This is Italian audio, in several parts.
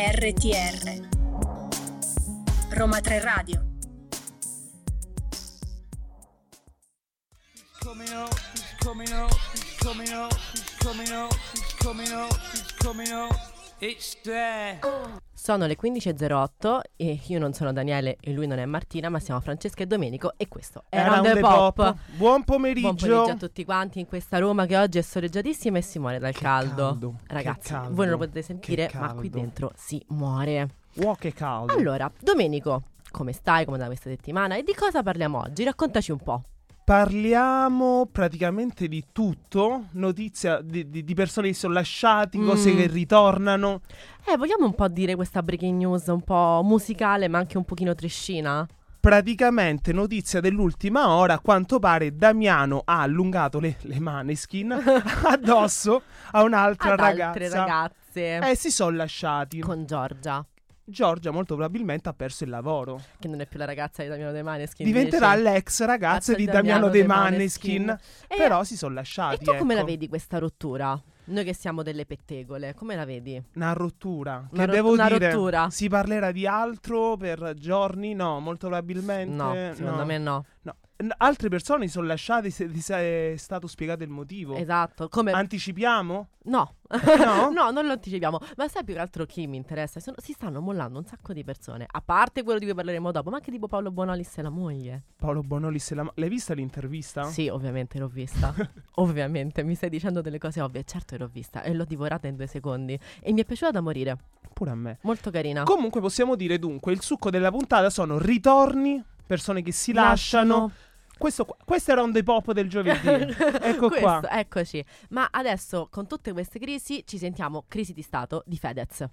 RTR Roma 3 Radio coming out, he's coming out, he's coming. It's there. Sono le 15.08 e io non sono Daniele e lui non è Martina, ma siamo Francesca e Domenico e questo è Round the Pop. Buon pomeriggio. Buon pomeriggio a tutti quanti in questa Roma che oggi è soleggiatissima e si muore dal Che caldo. caldo, Ragazzi, caldo, voi non lo potete sentire, ma qui dentro si muore. Wow, che caldo. Allora, Domenico, come stai? Come da questa settimana? E di cosa parliamo oggi? Raccontaci un po'. Parliamo praticamente di tutto, notizia di, di- di persone che sono lasciati, Mm. cose che ritornano. Eh, vogliamo un po' dire questa breaking news un po' musicale, ma anche un pochino trescina? Praticamente notizia dell'ultima ora, a quanto pare Damiano ha allungato le, le maneskin addosso a un'altra Ad altre ragazza. ragazze. Eh, si sono lasciati. Con Giorgia, Giorgia molto probabilmente ha perso il lavoro. che non è più la ragazza di Damiano De Maneskin. Diventerà invece. l'ex ragazza di Damiano De Maneskin. E- Però si sono E lasciati. tu come la ecco. vedi questa rottura? Noi che siamo delle pettegole, come la vedi? Una rottura. Una che rot- devo una dire? rottura. Si parlerà di altro per giorni? No, molto probabilmente. No, secondo me no. no. N- Altre persone si sono lasciate se ti è stato spiegato il motivo. Esatto, come... Anticipiamo? no. No? no, non lo anticipiamo. Ma sai più che altro chi mi interessa? Sono- si stanno mollando un sacco di persone. A parte quello di cui parleremo dopo, ma anche tipo Paolo Bonolis e la moglie. Paolo Bonolis e la... L'hai vista l'intervista? Sì, ovviamente l'ho vista. ovviamente, mi stai dicendo delle cose ovvie. Certo l'ho vista e l'ho divorata in due secondi. E mi è piaciuta da morire. Pure a me. Molto carina. Comunque possiamo dire dunque, il succo della puntata sono ritorni, persone che si lasciano. Questo, qua- questo era un dei pop del giovedì. ecco Questo, qua. Eccoci. Ma adesso, con tutte queste crisi, ci sentiamo Crisi di Stato di Fedez.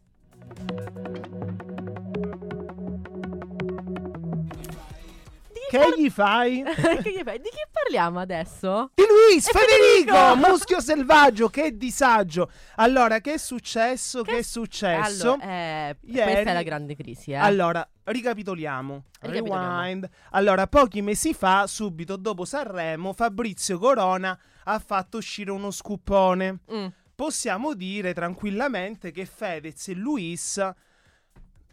Che gli fai? che gli fai? Di chi parliamo adesso? Di Luis Federico, Federico! muschio selvaggio, che disagio. Allora, che è successo? Che, Che è successo? Allora, eh, Ieri- Questa è la grande crisi, eh. Allora, ricapitoliamo. Ricapitoliamo. Rewind. Allora, pochi mesi fa, subito dopo Sanremo, Fabrizio Corona ha fatto uscire uno scoopone. Mm. Possiamo dire tranquillamente che Fedez e Luis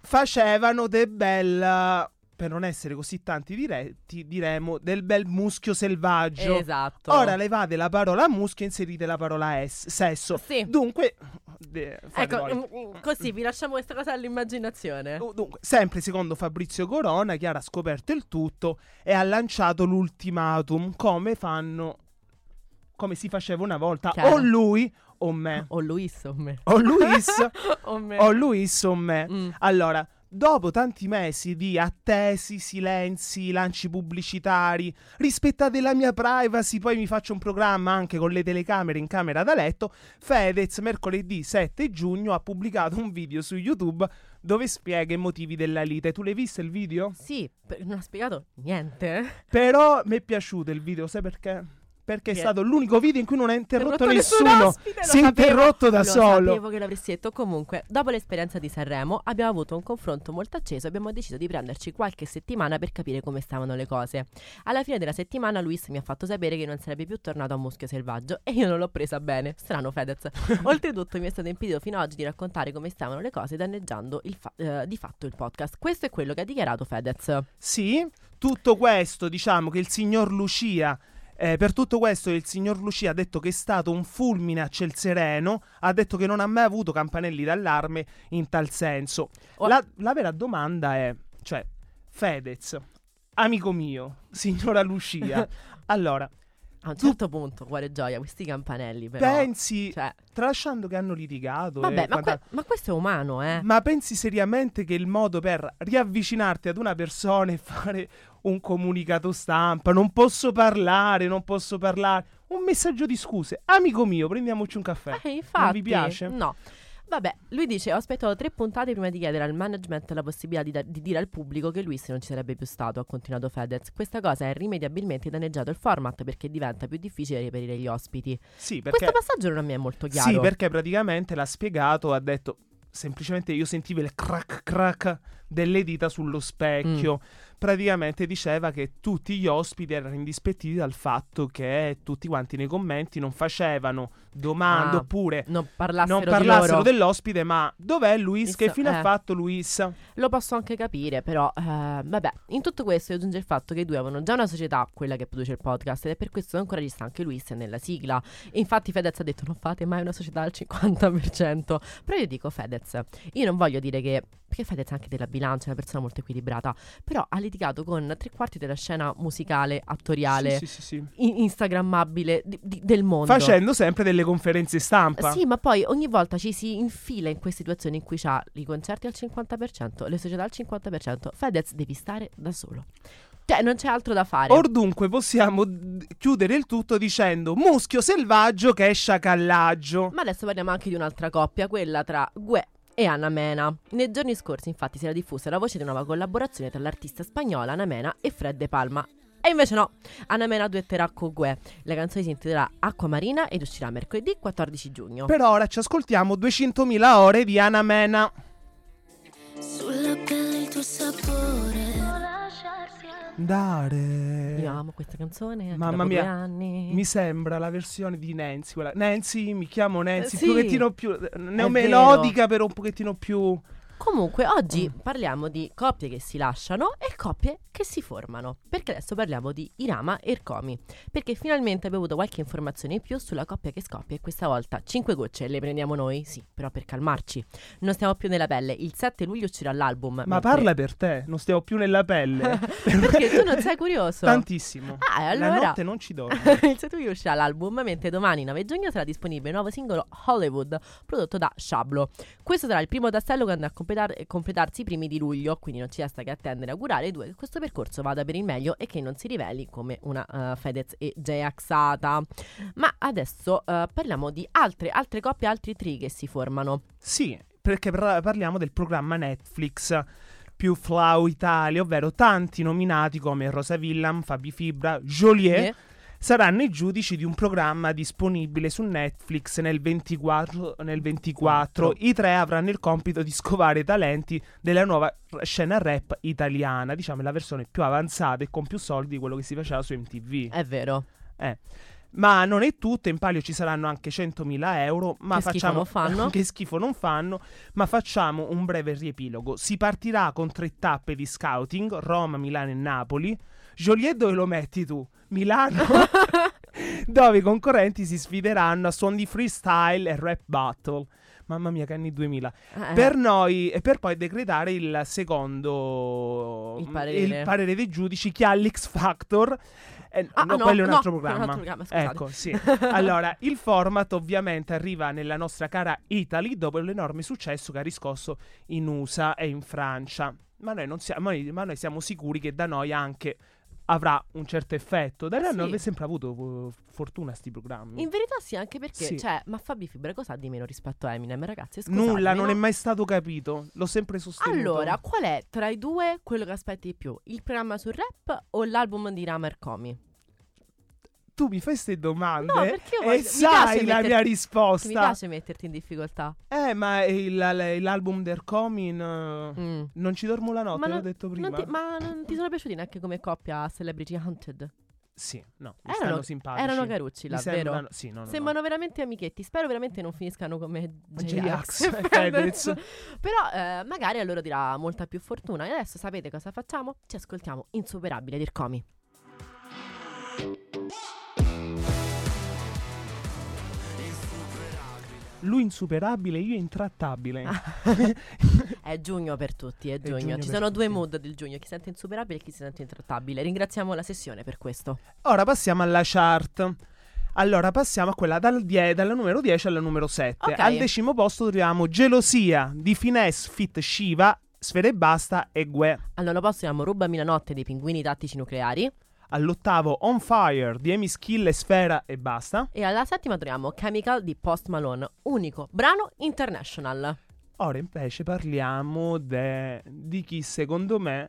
facevano del bel per non essere così tanti diretti, diremo del bel muschio selvaggio. Esatto. Ora levate la parola muschio e inserite la parola es- sesso. Sì. Dunque, de- Ecco, voi. mm, mm, così vi lasciamo questa cosa all'immaginazione. Du- Dunque, sempre secondo Fabrizio Corona, Chiara ha scoperto il tutto e ha lanciato l'ultimatum come fanno come si faceva una volta Chiara. o lui o me. O Luis o me. O Luis o me. o Luis o me. Mm. Allora, dopo tanti mesi di attesi, silenzi, lanci pubblicitari, rispettate la mia privacy, poi mi faccio un programma anche con le telecamere in camera da letto, Fedez mercoledì 7 giugno ha pubblicato un video su YouTube dove spiega i motivi della lite. Tu l'hai visto il video? Sì, non ha spiegato niente. Però mi è piaciuto il video, sai perché? Perché è stato l'unico video in cui non ha interrotto nessun nessuno. ospite, lo Si è interrotto da Lo solo. sapevo che l'avresti detto. Comunque, dopo l'esperienza di Sanremo, abbiamo avuto un confronto molto acceso e abbiamo deciso di prenderci qualche settimana per capire come stavano le cose. Alla fine della settimana, Luis mi ha fatto sapere che non sarebbe più tornato a Muschio Selvaggio e io non l'ho presa bene. Strano Fedez. Oltretutto, mi è stato impedito fino ad oggi di raccontare come stavano le cose, danneggiando fa- eh, di fatto il podcast. Questo è quello che ha dichiarato Fedez. Sì, tutto questo, diciamo che il signor Lucia. Eh, per tutto questo il signor Lucia ha detto che è stato un fulmine a ciel sereno, ha detto che non ha mai avuto campanelli d'allarme in tal senso. Oh. La, la vera domanda è, cioè, Fedez, amico mio, signora Lucia, allora, A un certo punto, cuore gioia, questi campanelli però. pensi, Cioè, tralasciando che hanno litigato, vabbè, e ma, que- quant'altro, ma questo è umano, eh. ma pensi seriamente che il modo per riavvicinarti ad una persona e fare un comunicato stampa, non posso parlare, non posso parlare, un messaggio di scuse, amico mio, prendiamoci un caffè. Eh, infatti, vi piace? No. Vabbè, lui dice: Ho aspettato tre puntate prima di chiedere al management la possibilità di, da- di dire al pubblico che Luis non ci sarebbe più stato. Ha continuato Fedez. Questa cosa ha irrimediabilmente danneggiato il format perché diventa più difficile reperire gli ospiti. Sì, perché Questo passaggio non mi è molto chiaro. Sì, perché praticamente l'ha spiegato, ha detto semplicemente io sentivo il crack crack delle dita sullo specchio. Praticamente diceva che tutti gli ospiti erano indispettiti dal fatto che tutti quanti nei commenti non facevano domande Ah, oppure Non parlassero, non parlassero dell'ospite, ma dov'è Luis? Che Isso- fine ha eh. fatto Luis? Lo posso anche capire, però eh, vabbè, in tutto questo aggiunge il fatto che i due avevano già una società, quella che produce il podcast, ed è per questo che ancora ci sta anche Luis nella sigla. E infatti Fedez ha detto non fate mai una società al 50%. Però io dico Fedez, io non voglio dire che perché Fedez è anche della bilancia, è una persona molto equilibrata, però ha litigato con tre quarti della scena musicale, attoriale, Sì, sì, sì, in- instagrammabile di- di- del mondo. Facendo sempre delle conferenze stampa. Sì, ma poi ogni volta ci si infila in queste situazioni in cui c'ha i concerti al 50%, le società al 50%. Fedez devi stare da solo. Cioè, non c'è altro da fare. Or dunque possiamo d- chiudere il tutto dicendo muschio selvaggio che è sciacallaggio. Ma adesso parliamo anche di un'altra coppia, quella tra Gue e Anna Mena. Nei giorni scorsi, infatti, si era diffusa la voce di una nuova collaborazione tra l'artista spagnola Anna Mena e Fred De Palma. E invece no, Anna Mena duetterà con Gue. La canzone si intitolerà Acqua Marina ed uscirà mercoledì 14 giugno. Per ora ci ascoltiamo 200.000 ore di Ana Mena. Sulla pelle il tuo sapore. Dare. Io amo questa canzone. Mamma mia, anni. Mi sembra la versione di Nancy. Quella... Nancy, mi chiamo Nancy. Eh, sì. Un pochettino più. Neomelodica, però un pochettino più. Comunque, oggi Mm. parliamo di coppie che si lasciano e coppie che si formano. Perché adesso parliamo di Irama e Ercomi. Perché finalmente abbiamo avuto qualche informazione in più sulla coppia che scoppia e questa volta 5 gocce le prendiamo noi? Sì, però per calmarci. Non stiamo più nella pelle. Il 7 luglio uscirà l'album. Ma mentre- parla per te, non stiamo più nella pelle. Perché tu non sei curioso? Tantissimo. Ah, e La allora... notte non ci dormo. il 7 luglio uscirà l'album, mentre domani 9 giugno sarà disponibile il nuovo singolo Hollywood, prodotto da Shablo. Questo sarà il primo tassello che andrà a completar- completarsi i primi di luglio, quindi non ci resta che attendere e augurare ai due che questo percorso vada per il meglio e che non si riveli come una eh, Fedez e Jaxata. Ma adesso eh, parliamo di altre, altre coppie, altri tri che si formano. Sì, perché par- parliamo del programma Netflix più Flow Italia, ovvero tanti nominati come Rosa Villam, Fabi Fibra, Joliet. Eh, saranno i giudici di un programma disponibile su Netflix nel 24, nel 24. Quattro. I tre avranno il compito di scovare i talenti della nuova scena rap italiana, diciamo la versione più avanzata e con più soldi di quello che si faceva su MTV. È vero. Eh. Ma non è tutto, in palio ci saranno anche 100.000 euro, ma Che schifo facciamo non fanno. che schifo non fanno, ma facciamo un breve riepilogo. Si partirà con tre tappe di scouting, Roma, Milano e Napoli. Joliet dove lo metti tu? Milano? dove i concorrenti si sfideranno a suon di freestyle e rap battle. Mamma mia, che anni 2000. Eh, Per noi e per poi decretare il secondo Il parere. parere dei giudici chi ha l'X Factor. Eh, Ah, no, ah, no, quello è un no, altro quello è un programma. altro programma, ecco, sì. Allora, il format ovviamente arriva nella nostra cara Italy dopo l'enorme successo che ha riscosso in USA e in Francia. Ma noi, non siamo, noi- ma noi siamo sicuri che da noi anche avrà un certo effetto. Da noi sì. hanno sempre avuto uh, fortuna sti programmi. In verità sì, anche perché, Sì. cioè, ma Fabi Fibra cosa ha di meno rispetto a Eminem, ragazzi? Nulla, Scusatemi, non no? è mai stato capito. L'ho sempre sostenuto. Allora, qual è tra i due quello che aspetti di più? Il programma sul rap o l'album di Ramer Comi? Tu mi fai queste domande No, perché io e mi sai la metterti- mia Mi risposta. piace metterti in difficoltà. Eh, ma il- l- l'album del Comin uh, Mm. non ci dormo la notte, Ma l'ho non- detto prima. Non ti- ma non ti sono piaciuti neanche come coppia Celebrity Hunted? Sì, no, mi Erano- simpatici. Erano carucci là, Mi sembrano- Sì, no, no, no. Sembrano veramente amichetti. Spero veramente non finiscano come J-Ax e e Fedez. Però eh, magari a loro dirà molta più fortuna. E adesso sapete cosa facciamo? Ci ascoltiamo Insuperabile di Lui insuperabile, io intrattabile. È giugno per tutti, è giugno. giugno Ci sono due tutti. mood del giugno, chi sente insuperabile e chi si sente intrattabile. Ringraziamo la sessione per questo. Ora passiamo alla chart. Allora passiamo a quella dal die- dalla numero 10 alla numero 7. Ok. Al decimo posto troviamo Gelosia di Finesse Fit Shiva, Sfere e Basta e Gue. Al nono posto abbiamo Rubami la notte dei pinguini tattici nucleari. All'ottavo On Fire di Amy Skill e Sfera e Basta. E alla settima troviamo Chemical di Post Malone, unico brano international. Ora invece parliamo de- di chi secondo me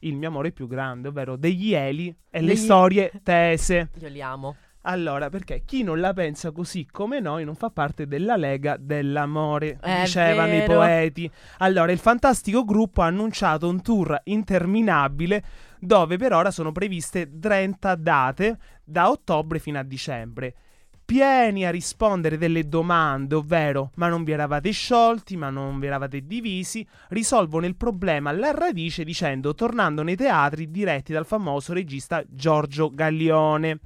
il mio amore più grande, ovvero degli Eli e le Degli- storie tese. Io li amo. Allora, perché chi non la pensa così come noi non fa parte della Lega dell'amore, È dicevano i vero. poeti. Allora, il fantastico gruppo ha annunciato un tour interminabile dove per ora sono previste 30 date da ottobre fino a dicembre. Pieni a rispondere delle domande, ovvero ma non vi eravate sciolti, ma non vi eravate divisi, risolvono il problema alla radice dicendo tornando nei teatri diretti dal famoso regista Giorgio Gaglione.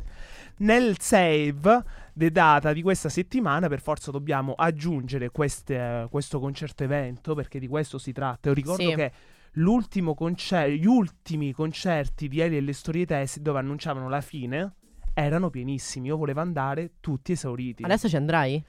Nel save data di questa settimana per forza dobbiamo aggiungere queste- questo concerto evento perché di questo si tratta. Io ricordo Sì. che l'ultimo concer- gli ultimi concerti di Eli e le storie tesi dove annunciavano la fine erano pienissimi. Io volevo andare tutti esauriti. Adesso ci andrai?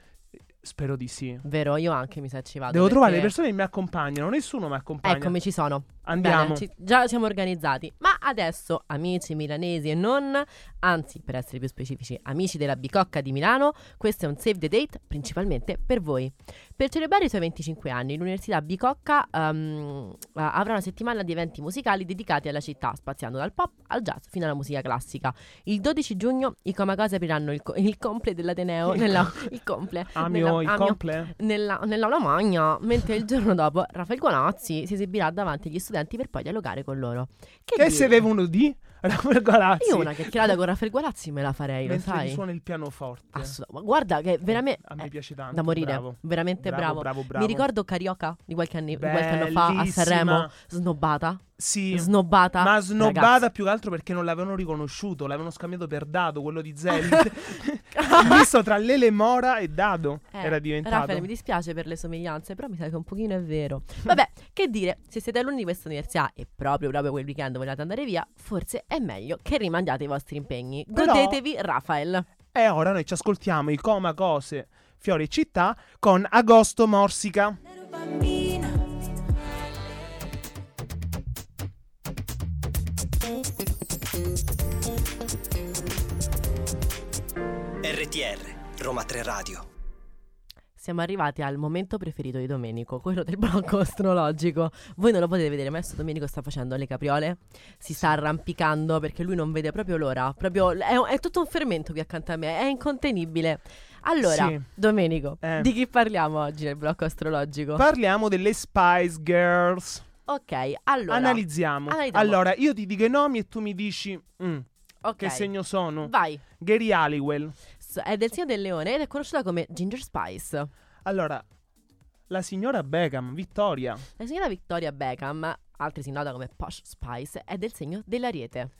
Spero di sì. Vero, io anche mi sa ci vado. Devo trovare le perché- persone che mi accompagnano. Nessuno mi accompagna. Eccomi, ci sono. Andiamo. Bene, ci- già siamo organizzati. Ma adesso, amici milanesi e non, anzi, per essere più specifici, amici della Bicocca di Milano, questo è un save the date principalmente per voi. Per celebrare i suoi 25 anni, l'Università Bicocca ehm, avrà una settimana di eventi musicali dedicati alla città, spaziando dal pop al jazz fino alla musica classica. Il 12 giugno i Comacose apriranno il, co- il comple dell'Ateneo nella, il comple, Amio nella- il Amio- comple? nella, nell'aula magna, mentre il giorno dopo Raffaele Guanazzi si esibirà davanti agli studenti per poi dialogare con loro. Che, Che se devono di? Raffaele Galazzi. Io una chiacchierata con Raffaele Guanazzi me la farei, lo Mentre sai? gli suona il pianoforte. Assolutamente. Guarda che veramente A me eh, piace tanto. da morire, bravo. veramente bravo. Bravo, bravo. Mi ricordo Carioca di qualche, anni- di qualche anno fa a. Sanremo, snobbata, Sì. snobbata. Ma snobbata Ragazzi, più che altro perché non l'avevano riconosciuto, l'avevano scambiato per Dado, quello di Zenith. Il misto tra Lele Mora e Dado Eh, era diventato. Raffaele, mi dispiace per le somiglianze, però mi sa che un pochino è vero. Vabbè, che dire, se siete alunni di questa università e proprio proprio quel weekend volete andare via, forse è meglio che rimandiate i vostri impegni. Però- Godetevi Rafael. E ora noi ci ascoltiamo i Coma Cose, Fiori e Città con Agosto Morsica. Ero RTR, Roma 3 Radio. Siamo arrivati al momento preferito di Domenico, quello del blocco astrologico. Voi non lo potete vedere, ma adesso Domenico sta facendo le capriole, si sta arrampicando perché lui non vede proprio l'ora. Proprio, è, è tutto un fermento qui accanto a me, è incontenibile. Allora, Sì. Domenico, Eh. di chi parliamo oggi nel blocco astrologico? Parliamo delle Spice Girls. Ok, allora. Analizziamo. analizziamo. Allora, io ti dico i nomi e tu mi dici mm, ok, che segno sono. Vai. Gary Halliwell. S- È del segno del leone ed è conosciuta come Ginger Spice. Allora, la signora Beckham, Vittoria. La signora Victoria Beckham, altri nota come Posh Spice, è del segno dell'ariete.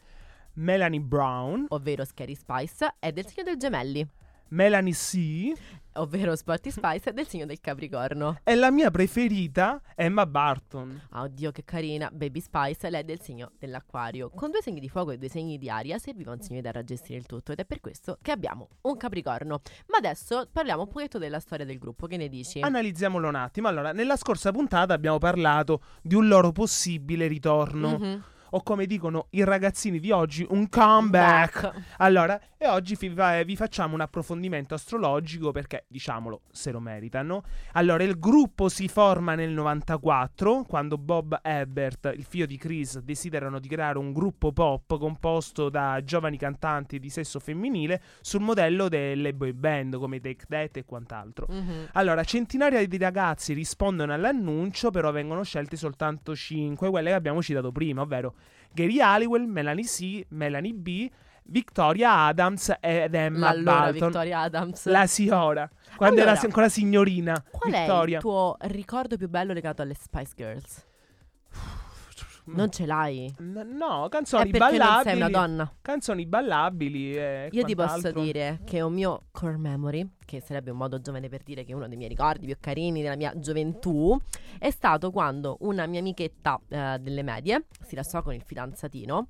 Melanie Brown. ovvero Scary Spice, è del segno del gemelli, Melanie C. ovvero Sporty Spice è del segno del capricorno. E la mia preferita, Emma Barton. Ah, oddio, che carina. Baby Spice, lei è del segno dell'acquario. Con due segni di fuoco e due segni di aria serviva un segno di terra a gestire il tutto ed è per questo che abbiamo un capricorno. Ma adesso parliamo un pochetto della storia del gruppo, che ne dici? Analizziamolo un attimo. Allora, nella scorsa puntata abbiamo parlato di un loro possibile ritorno. Mhm. O come dicono i ragazzini di oggi, un comeback. Back. Allora, e oggi vi, va- vi facciamo un approfondimento astrologico perché, diciamolo, se lo meritano. Allora, il gruppo si forma nel 94, quando Bob Ebert, il figlio di Chris, desiderano di creare un gruppo pop composto da giovani cantanti di sesso femminile sul modello delle boy band come Take That e quant'altro. Mhm. Allora, centinaia di ragazzi rispondono all'annuncio, però vengono scelti soltanto 5, quelle che abbiamo citato prima, ovvero Gary Halliwell, Melanie C, Melanie B, Victoria Adams ed Emma allora, Balton. Victoria Adams. La signora, quando Allora, era ancora signorina. Qual Vittoria. è il tuo ricordo più bello legato alle Spice Girls? Non ce l'hai? N- no, canzoni ballabili. sei una donna. Canzoni ballabili e Io ti posso dire che un mio core memory, che sarebbe un modo giovane per dire che è uno dei miei ricordi più carini della mia gioventù, è stato quando una mia amichetta eh, delle medie si lasciò con il fidanzatino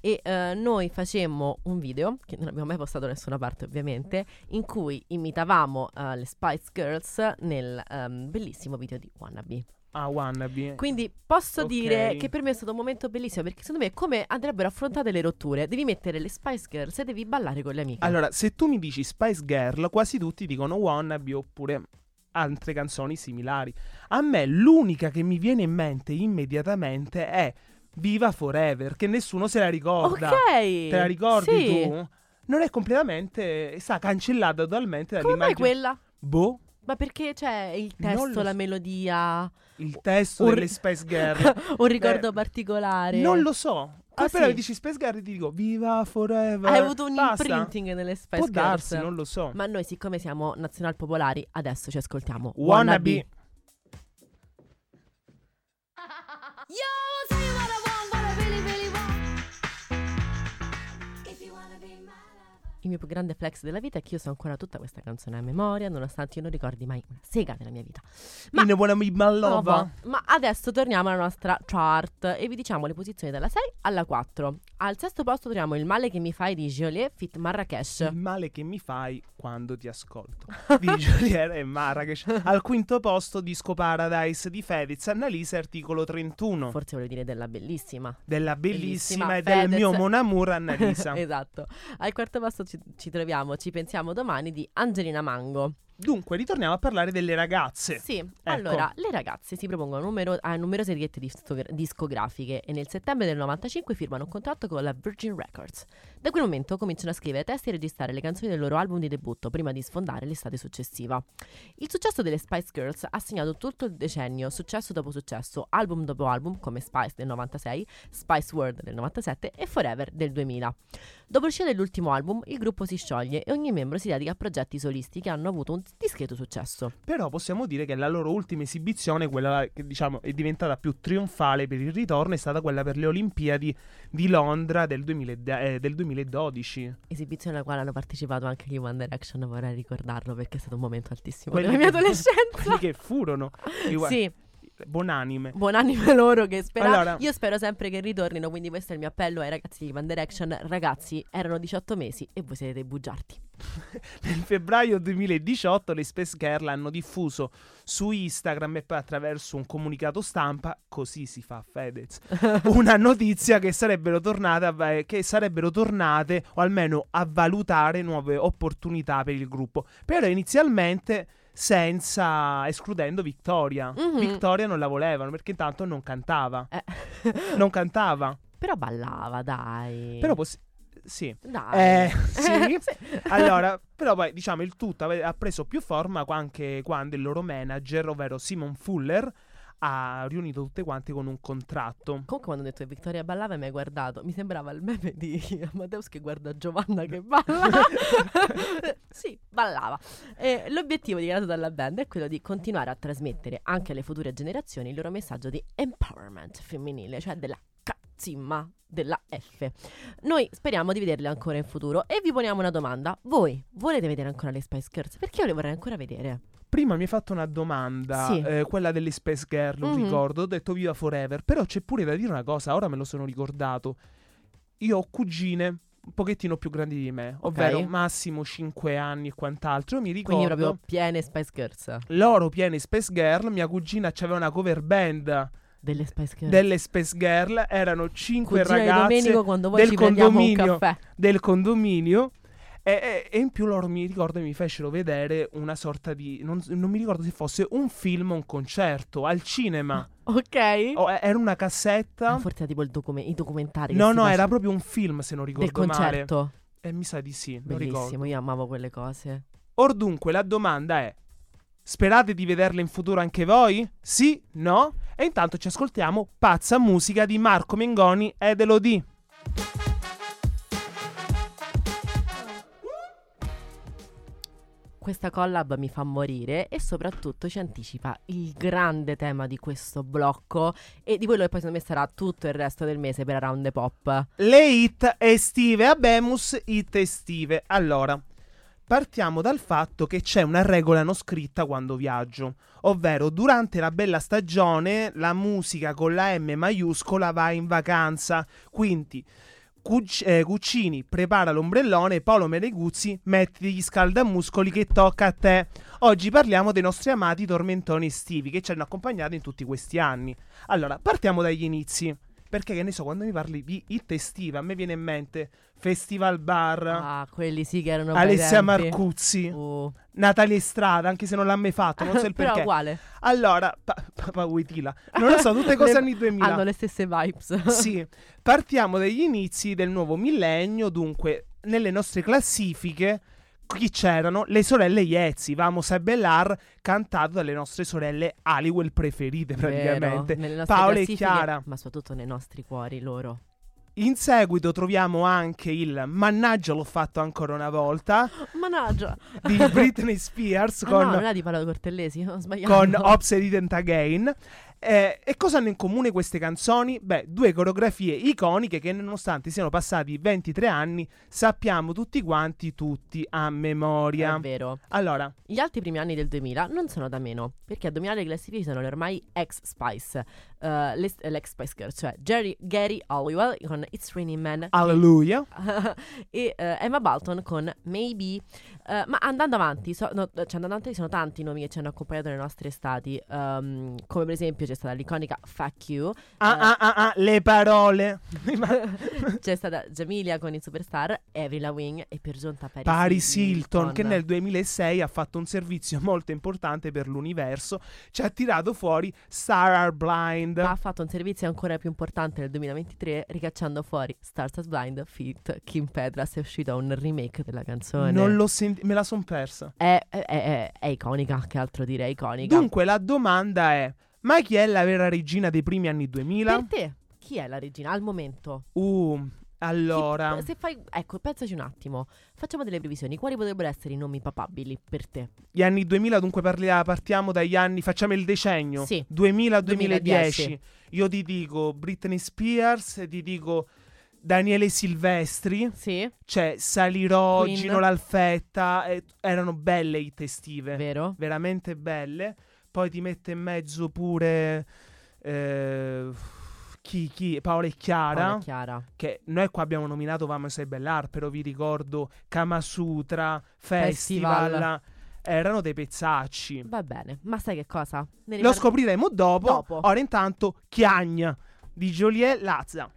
e eh, noi facemmo un video, che non abbiamo mai postato da nessuna parte ovviamente, in cui imitavamo eh, le Spice Girls nel ehm, bellissimo video di Wannabe. Ah, wannabe. Quindi posso Ok. dire che per me è stato un momento bellissimo perché secondo me come andrebbero affrontate le rotture. Devi mettere le Spice Girls e devi ballare con le amiche. Allora, se tu mi dici Spice Girl, quasi tutti dicono Wannabe oppure altre canzoni similari. A me l'unica che mi viene in mente immediatamente è Viva Forever, che nessuno se la ricorda. Ok. Te la ricordi sì. tu? Non è completamente, è stata cancellata totalmente Come mai dall'immagine. quella? Boh, Ma perché c'è il Non testo, lo la so. melodia, il testo Un delle Spice Girl. un ricordo Eh, particolare? Non lo so. Appena mi dici Space Girl ti dico viva forever. Hai avuto un Basta. imprinting nelle Spice Può Girls. darsi, non lo so. Ma noi, siccome siamo nazional popolari, adesso ci ascoltiamo Wannabe. Yo, Il mio più grande flex della vita è che io so ancora tutta questa canzone a memoria, nonostante io non ricordi mai una sega della mia vita. Ma- In my lover. Nova. Ma adesso torniamo alla nostra chart e vi diciamo le posizioni dalla 6 alla 4. Al sesto posto troviamo Il male che mi fai di Joliet Fit Marrakesh. Il male che mi fai quando ti ascolto. Di Joliet e Marrakesh. Al quinto posto Disco Paradise di Fedez, Annalisa, articolo 31. Forse volevo dire della bellissima. Della bellissima, Bellissima e del Fedez. mio Mon Amour Annalisa. esatto. Al quarto posto ci, ci troviamo Ci pensiamo domani di Angelina Mango. Dunque, ritorniamo a parlare delle ragazze. Sì, Ecco. allora le ragazze si propongono numero- a numerose etichette discografiche e nel settembre del 95 firmano un contratto con la Virgin Records. Da quel momento cominciano a scrivere testi e registrare le canzoni del loro album di debutto prima di sfondare l'estate successiva. Il successo delle Spice Girls ha segnato tutto il decennio, successo dopo successo, album dopo album come Spice del 96, Spice World del 97 e Forever del 2000. Dopo l'uscita dell'ultimo album, il gruppo si scioglie e ogni membro si dedica a progetti solisti che hanno avuto un discreto successo. Però possiamo dire che la loro ultima esibizione, quella che diciamo è diventata più trionfale per il ritorno, è stata quella per le Olimpiadi di Londra del, 2000 eh, del 2012. Esibizione alla quale hanno partecipato anche gli One Direction, vorrei ricordarlo perché è stato un momento altissimo Quelli della mia adolescenza. Quelli che furono. One- Sì, Buonanime. buonanime loro che spera. Allora- Io spero sempre che ritornino, quindi questo è il mio appello ai ragazzi di One Direction. Ragazzi, erano 18 mesi e voi siete dei bugiardi. Nel febbraio 2018 le Space Girl hanno diffuso su Instagram e poi attraverso un comunicato stampa, così si fa Fedez, una notizia che sarebbero tornate, a- che sarebbero tornate o almeno a valutare nuove opportunità per il gruppo. Però inizialmente senza escludendo Victoria. Mhm. Victoria non la volevano perché intanto non cantava. Eh. Non cantava. Però ballava, dai. Però possi- sì. Dai. Eh, sì. Allora, però poi diciamo il tutto ha preso più forma anche quando il loro manager, ovvero Simon Fuller, ha riunito tutte quante con un contratto. Comunque quando ho detto che Vittoria ballava mi hai guardato, mi sembrava il meme di Amadeus che guarda Giovanna che balla. sì, ballava. E l'obiettivo dichiarato dalla band è quello di continuare a trasmettere anche alle future generazioni il loro messaggio di empowerment femminile, cioè della cazzimma della F. Noi speriamo di vederle ancora in futuro e vi poniamo una domanda. Voi volete vedere ancora le Spice Girls? Perché io le vorrei ancora vedere. Prima mi hai fatto una domanda, Sì. eh, quella delle Space Girl, non Mhm. ricordo, ho detto viva forever, però c'è pure da dire una cosa, ora me lo sono ricordato. Io ho cugine un pochettino più grandi di me, ovvero massimo 5 anni e quant'altro. Mi ricordo Quindi proprio piene Spice Girls. loro pieni Space Girl, mia cugina aveva una cover band Delle Spice Girls. delle Space Girl, erano 5 Cugina di ragazze Domenico del condominio. del condominio. E, e- in più loro mi ricordo mi fecero vedere una sorta di. Non, non mi ricordo se fosse un film o un concerto al cinema. Ok. O- era una cassetta. Ah, forse era tipo il docume- i documentari. no, no, era proprio un film se non del ricordo male. concerto. E mi sa di sì, Bellissimo, io amavo quelle cose. Or dunque, la domanda è: sperate di vederle in futuro anche voi? Sì? No? E intanto ci ascoltiamo Pazza musica di Marco Mengoni ed Elodie. Questa collab mi fa morire e soprattutto ci anticipa il grande tema di questo blocco e di quello che poi secondo me sarà tutto il resto del mese per Around the Pop. Le hit estive, Abemus hit estive. Allora, partiamo dal fatto che c'è una regola non scritta quando viaggio, ovvero durante la bella stagione la musica con la M maiuscola va in vacanza, quindi Cuc- eh, Cuccini prepara l'ombrellone, Paolo Meneguzzi metti gli scaldamuscoli che tocca a te. Oggi parliamo dei nostri amati tormentoni estivi che ci hanno accompagnato in tutti questi anni. Allora, partiamo dagli inizi. Perché che ne so, quando mi parli di hit estive, a me viene in mente Festival Bar, Ah, quelli sì che erano Alessia. Marcuzzi, Uh, Natalia Estrada, anche se non l'ha mai fatto, non so il Però perché. uguale. Allora, pa- Papa Witila, non lo so, tutte cose Le- anni 2000. Hanno le stesse vibes. Sì, partiamo dagli inizi del nuovo millennio, dunque nelle nostre classifiche chi c'erano? Le sorelle Iezzi, Vamos a Bellar, cantato dalle nostre sorelle Halliwell preferite praticamente. Vero, Paola e Chiara. Ma soprattutto nei nostri cuori loro. In seguito troviamo anche il Mannaggia l'ho fatto ancora una volta Mannaggia. di Britney Spears Ah, con, no, non è di Paolo Cortellesi, ho sbagliato. con Didn't Again. Eh, e cosa hanno in comune queste canzoni? Beh, due coreografie iconiche che nonostante siano passati 23 anni sappiamo tutti quanti, tutti a memoria. È vero. Allora, Gli altri primi anni del 2000 non sono da meno, perché a dominare le classifiche sono le ormai ex Spice, l'ex Spice Girls, cioè Jerry, Gary Halliwell con It's Raining Man alleluia. e eh, Emma Balton con Maybe. Eh, ma andando avanti, so- no, cioè andando avanti sono tanti i nomi che ci hanno accompagnato nelle nostre estati, ehm, come per esempio c'è stata l'iconica Fuck You, Ah, ah, ah, ah, le parole. c'è stata Jamilia con i Superstar, Avril Lavigne e per giunta Paris, Paris Hilton, che nel 2006 ha fatto un servizio molto importante per l'universo, ci ha tirato fuori Star Are Blind. Ma ha fatto un servizio ancora più importante nel 2023 ricacciando fuori Stars as Blind feat Kim Petras è uscito un remake della canzone Non l'ho sentita, me la son persa. è, è- è- è iconica che altro dire è iconica Dunque la domanda è: ma chi è la vera regina dei primi anni 2000? per te chi è la regina al momento? Uh, Chi- allora, se fai ecco pensaci un attimo facciamo delle previsioni quali potrebbero essere i nomi papabili per te? gli anni 2000, dunque parlia- partiamo dagli anni, facciamo il decennio. Sì. 2000-2010. 2010. Io ti dico Britney Spears, ti dico Daniele Silvestri. sì C'è Salirò, Queen. Gino L'Alfetta, eh, erano belle hit estive, vero? veramente belle. Poi ti mette in mezzo pure eh, chi, chi? Paola e Chiara, Paola Chiara che noi qua abbiamo nominato Vamos e Bellar, però vi ricordo Kama Sutra, Festival, Festival. erano dei pezzacci. va bene ma sai che cosa? Lo scopriremo dopo. Dopo. Ora intanto Chiagna di Joliet Lazza.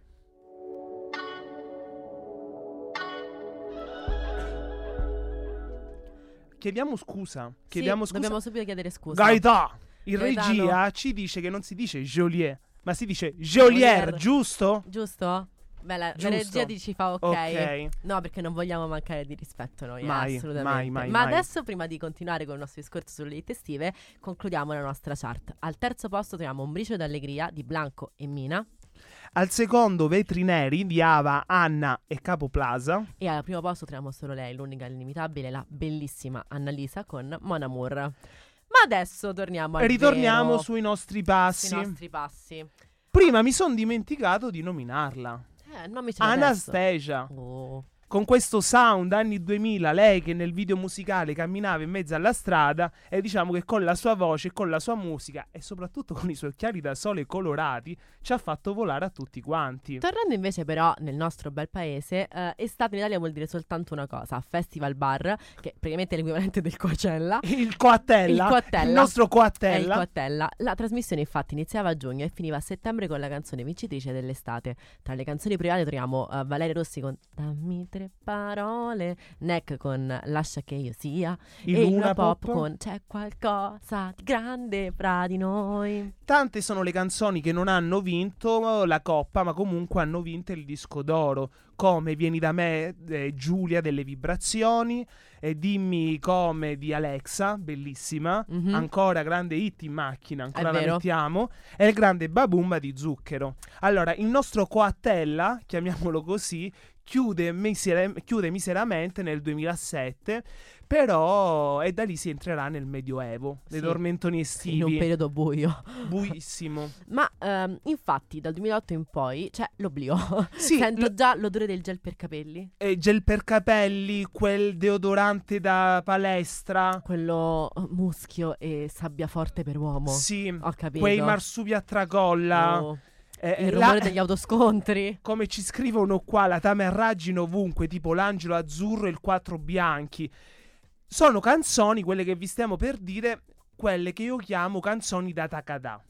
Chiediamo scusa. Sì, Chiediamo scusa. dobbiamo subito chiedere scusa Gaetà, in Gaetano. regia ci dice che non si dice Joliet, ma si dice Joliet. giusto? giusto? Beh, la, la regia ti ci fa ok. Ok. No, perché non vogliamo mancare di rispetto noi, eh, Mai, assolutamente. mai, mai, Ma mai. adesso, prima di continuare con il nostro discorso sulle hit estive, concludiamo la nostra chart. Al terzo posto troviamo Un briciolo d'allegria di Blanco e Mina. Al secondo Vetri Neri di Ava, Anna e Capo Plaza. E al primo posto troviamo solo lei, l'unica e l'inimitabile, la bellissima Annalisa con Mon Amour. Ma adesso torniamo al Ritorniamo vero, sui nostri sui passi. nostri passi. Prima mi sono dimenticato di nominarla. Eh, non mi Anastasia. Oh. Con questo sound anni 2000, lei che nel video musicale camminava in mezzo alla strada e diciamo che con la sua voce, con la sua musica e soprattutto con i suoi occhiali da sole colorati ci ha fatto volare a tutti quanti. Tornando invece però nel nostro bel paese, eh, estate in Italia vuol dire soltanto una cosa, Festival Bar, che praticamente è l'equivalente del Coachella. Il Coattella, Il Coattella. il nostro È il Coattella. Coattella. La trasmissione infatti iniziava a giugno e finiva a settembre con la canzone vincitrice dell'estate. Tra le canzoni private troviamo eh, Valeria Rossi con Dammi tre parole, Neck con Lascia che io sia Il e Luna Pop, Pop. con C'è qualcosa di grande fra di noi. Tante sono le canzoni che non hanno vinto la coppa, ma comunque hanno vinto il disco d'oro. Come Vieni da me, eh, Giulia delle vibrazioni, e Dimmi come di Alexa, bellissima. Mhm. Ancora grande hit in macchina, ancora È la vero. mettiamo. E il grande Babumba di Zucchero. Allora, il nostro Coattella, chiamiamolo così, chiude, misere- chiude miseramente nel 2007. Però, e da lì si entrerà nel Medioevo, Sì. tormentoni In un estivi. periodo buio. Buissimo. Ma ehm, infatti dal 2008 in poi c'è l'oblio. Sì, Sento l- già l'odore del gel per capelli. eh, gel per capelli, quel deodorante da palestra. Quello eh, muschio e sabbia forte per uomo. Sì, Ho capito. quei marsupi a tracolla. Oh, Eh, il eh, rumore la- degli autoscontri. Come ci scrivono qua, la tamerraggine ovunque, tipo l'angelo azzurro e il quattro bianchi. Sono canzoni, quelle che vi stiamo per dire, quelle che io chiamo canzoni da Takada.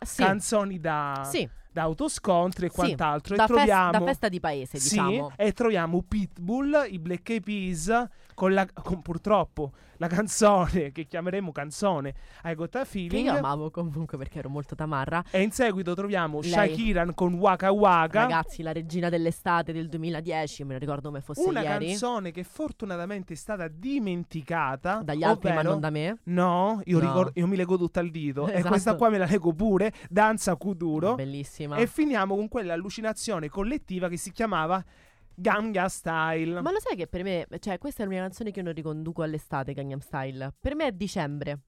Sì. Canzoni da, sì. da autoscontri e sì. quant'altro. Da, e troviamo... da festa di paese, Sì, diciamo. e troviamo Pitbull, i Black Eyed Peas, con, la, con purtroppo la canzone che chiameremo canzone I Got a Che Feeling. io amavo comunque perché ero molto tamarra. E in seguito troviamo Lei. Shakiran con Waka Waka. Ragazzi, la regina dell'estate del 2010, me lo ricordo come fosse una ieri. canzone che fortunatamente è stata dimenticata Dagli altri, ma ovvero- non da me. No, io, No. ricordo- io mi leggo tutta al dito. E Esatto. questa qua me la leggo pure. Danza Kuduro. Bellissima. E finiamo con quell'allucinazione collettiva che si chiamava Ganga Style. Ma lo sai che per me, cioè, questa è la mia canzone che io non riconduco all'estate, Gangnam Style. Per me è dicembre.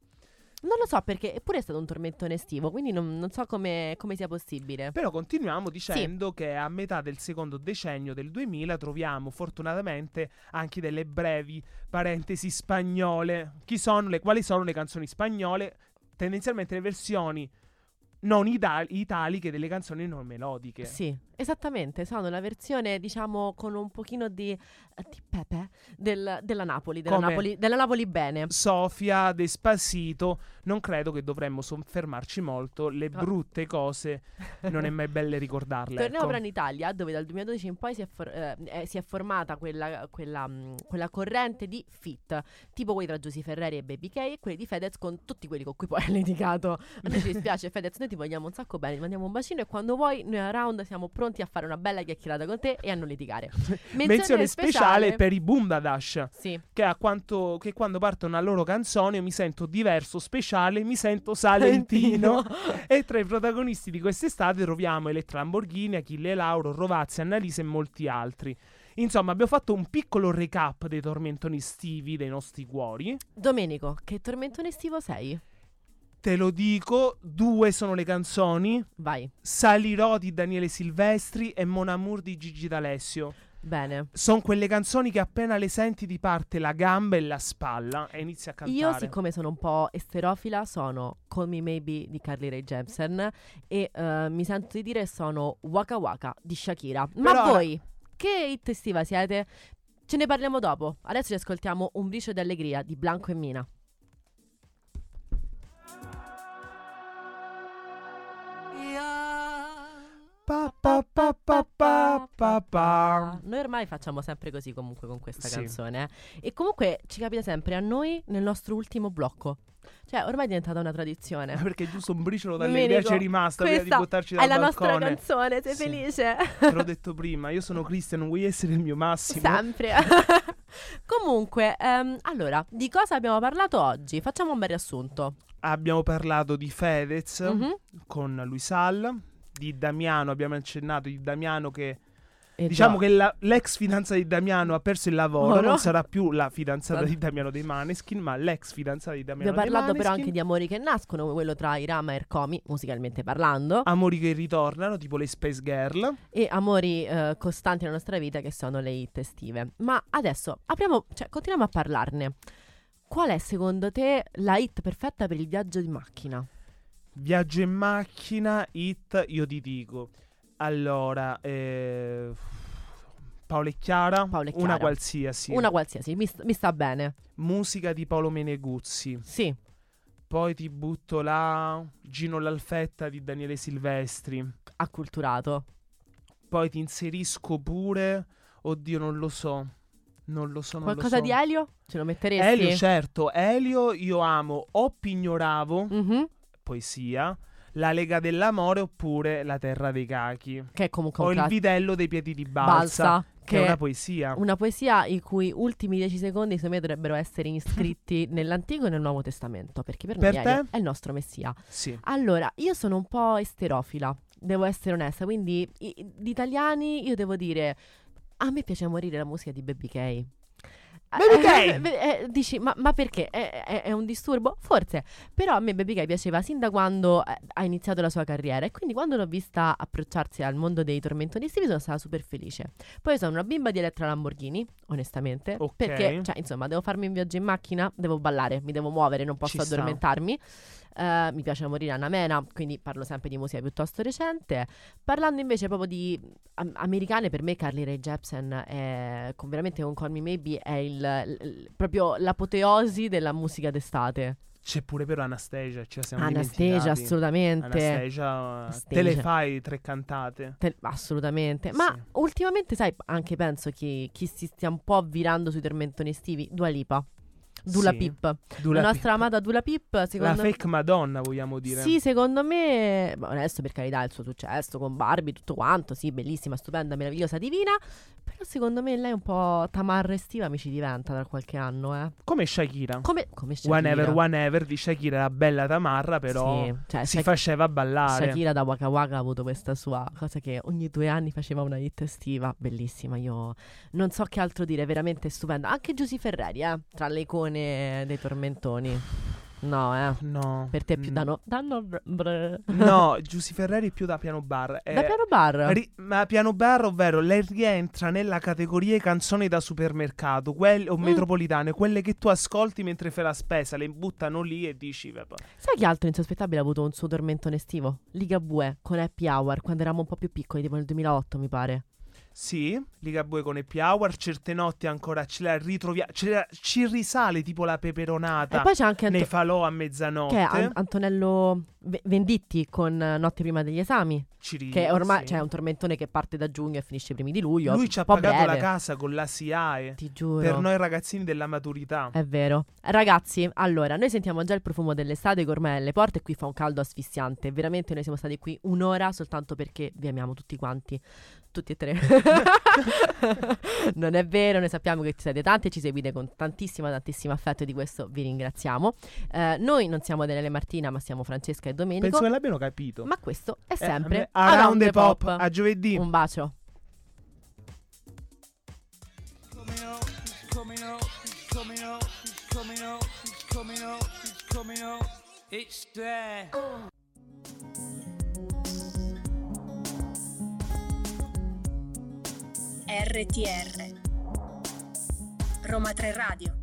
Non lo so perché, eppure è stato un tormentone estivo, quindi non, non so come, come sia possibile. Però continuiamo dicendo che a metà del secondo decennio del 2000 troviamo fortunatamente anche delle brevi parentesi spagnole. Chi sono le, quali sono le canzoni spagnole? Tendenzialmente le versioni non ita- italiche delle canzoni non melodiche. Sì, esattamente, sono la versione, diciamo, con un pochino di, eh, di pepe del- della Napoli, della Napoli, della Napoli bene. Sofia, Despacito, non credo che dovremmo soffermarci molto. Le No. brutte cose non è mai belle ricordarle. Torniamo ecco. però in Italia, dove dal 2012 in poi si è, for- eh, eh, si è formata quella, quella, mh, quella corrente di fit, tipo quelli tra Giusy Ferreri e Baby K e quelli di Fedez con tutti quelli con cui poi hai litigato. A noi ci dispiace Fedez, noi ti vogliamo un sacco bene, ti mandiamo un bacino e quando vuoi noi a Round siamo pronti a fare una bella chiacchierata con te e a non litigare. Menzione speciale per i Bundadash. Sì, Che, a quanto, che quando parte una loro canzone io mi sento diverso, speciale, mi sento salentino. e tra i protagonisti di quest'estate troviamo Elettra Lamborghini, Achille Lauro, Rovazzi, Annalisa e molti altri. Insomma, abbiamo fatto un piccolo recap dei tormentoni estivi dei nostri cuori. Domenico, che tormentone estivo sei? Te lo dico, due sono le canzoni. Vai, Salirò di Daniele Silvestri e Mon Amour di Gigi D'Alessio. bene. Sono quelle canzoni che appena le senti ti parte la gamba e la spalla e inizi a cantare. Io, siccome sono un po' esterofila, sono Call Me Maybe di Carly Rae Jepsen e eh, mi sento di dire sono Waka Waka di Shakira. Ma Però- voi, che hit estiva siete? Ce ne parliamo dopo. Adesso ci ascoltiamo Un briciolo di allegria di Blanco e Mina. Noi ormai facciamo sempre così comunque con questa Sì. canzone. eh. E comunque ci capita sempre a noi nel nostro ultimo blocco. Cioè, ormai è diventata una tradizione. Perché giusto un briciolo idee c'è rimasto prima di buttarci dal È la nostra balcone. canzone, sei Sì. felice? Te l'ho detto prima, io sono Cristian, vuoi essere il mio massimo? Sempre. Comunque, ehm, allora, di cosa abbiamo parlato oggi? Facciamo un bel riassunto. Abbiamo parlato di Fedez Mhm. con Luisal, di Damiano, abbiamo accennato di Damiano che E diciamo già. che la- l'ex fidanzata di Damiano ha perso il lavoro, Oro. non sarà più la fidanzata di Damiano dei Maneskin, ma l'ex fidanzata di Damiano Abbiamo dei parlato però Maneskin. anche di amori che nascono, come quello tra Irama e Ercomi, musicalmente parlando, Amori che ritornano, tipo le Space Girl. e amori eh, costanti nella nostra vita che sono le hit estive. Ma adesso apriamo, cioè, continuiamo a parlarne. Qual è secondo te la hit perfetta per il viaggio di macchina? Viaggio in macchina, hit, io ti dico. Allora, eh, Paolo e Chiara, Paolo e una Chiara. qualsiasi. Una qualsiasi, mi, st- mi sta bene. Musica di Paolo Meneguzzi. Sì, Poi ti butto là Gino L'Alfetta di Daniele Silvestri. acculturato. Poi ti inserisco pure, oddio non lo so, non lo so, non Qualcosa lo so. di Elio? Ce lo metteresti? Elio, certo, Elio io amo o Pignoravo, Mhm, poesia, La Lega dell'Amore oppure La Terra dei Cachi. Che è comunque O un il classico. vitello dei piedi di balsa, Balsa, che che è una poesia. Una poesia i cui ultimi dieci secondi, secondo me, dovrebbero essere iscritti nell'Antico e nel Nuovo Testamento. Perché per, Per noi te? È il nostro messia. Sì. Allora, io sono un po' esterofila, devo essere onesta. Quindi, i- di italiani, io devo dire: a me piace morire la musica di Baby K. Baby K! Eh, eh, dici, ma, ma perché? È, è- è un disturbo? Forse. Però a me Baby K piaceva sin da quando eh, ha iniziato la sua carriera. E quindi quando l'ho vista approcciarsi al mondo dei tormentoni estivi sono stata super felice. Poi sono una bimba di Elettra Lamborghini, onestamente. Ok. Perché, cioè, insomma, devo farmi un viaggio in macchina, devo ballare, mi devo muovere, non posso Ci sta. Eh, mi piace morire Anna Mena, quindi parlo sempre di musica piuttosto recente. Parlando invece proprio di am- americane, per me Carly Rae Jepsen è con, veramente con Call Me Maybe è il, il- proprio l'apoteosi della musica d'estate. C'è pure però Anastasia, ci siamo Anastasia, assolutamente. Anastasia, Anastasia. te le fai tre cantate. Te- assolutamente. Ma Sì. ultimamente, sai, anche penso che chi si stia un po' virando sui tormentoni estivi, Dua Lipa. Dula Sì. Pip. Dula la nostra Pip. amata Dula Pip, La secondo fake Madonna, vogliamo dire. Sì, secondo me, adesso per carità il suo successo con Barbie, tutto quanto, sì, bellissima, stupenda, meravigliosa, divina, però secondo me lei un po' tamarra estiva mi ci diventa da qualche anno, eh. Come Shakira. Come, come Shakira. Whenever, whenever di Shakira era bella tamarra, però Sì, cioè, si Shak- faceva ballare. Shakira da Waka Waka ha avuto questa sua cosa che ogni due anni faceva una hit estiva, bellissima, io non so che altro dire, veramente stupenda. Anche Giusy Ferreri, eh, tra le icone dei tormentoni. No, eh. No. Per te è più Mm. danno... danno br- br- No, Giusy Ferreri è più da piano bar. Da Eh, piano bar? ri- ma piano bar, ovvero lei rientra nella categoria canzoni da supermercato quelle, o Mm. metropolitane, quelle che tu ascolti mentre fai la spesa, le buttano lì e dici, vabbè. Sai che altro insospettabile ha avuto un suo tormentone estivo? Ligabue con Happy Hour quando eravamo un po' più piccoli, tipo nel 2008 mi pare. Sì, Ligabue con Happy Hour, certe notti ancora ce la ritroviamo, la- ci risale tipo la peperonata E poi c'è anche Anto- nei falò a mezzanotte. che è An- Antonello V- Venditti con eh, Notte prima degli esami, Ci ri- che ormai sì. cioè, è un tormentone che parte da giugno e finisce i primi di luglio. Lui ci ha pagato la breve, casa con la SIAE. Ti giuro. Per noi ragazzini della maturità. È vero. Ragazzi, allora, noi sentiamo già il profumo dell'estate che ormai è alle porte e qui fa un caldo asfissiante. Veramente noi siamo stati qui un'ora soltanto perché vi amiamo tutti quanti. Tutti e tre. non è vero, noi sappiamo che ci siete tanti e ci seguite con tantissimo, tantissimo affetto e di questo vi ringraziamo. Eh, noi non siamo Daniele Martina, ma siamo Francesca e Domenico. Penso che l'abbiano capito. Ma questo è Eh, sempre a Around the Pop. Pop. A giovedì. Un bacio. coming up, RTR Roma 3 Radio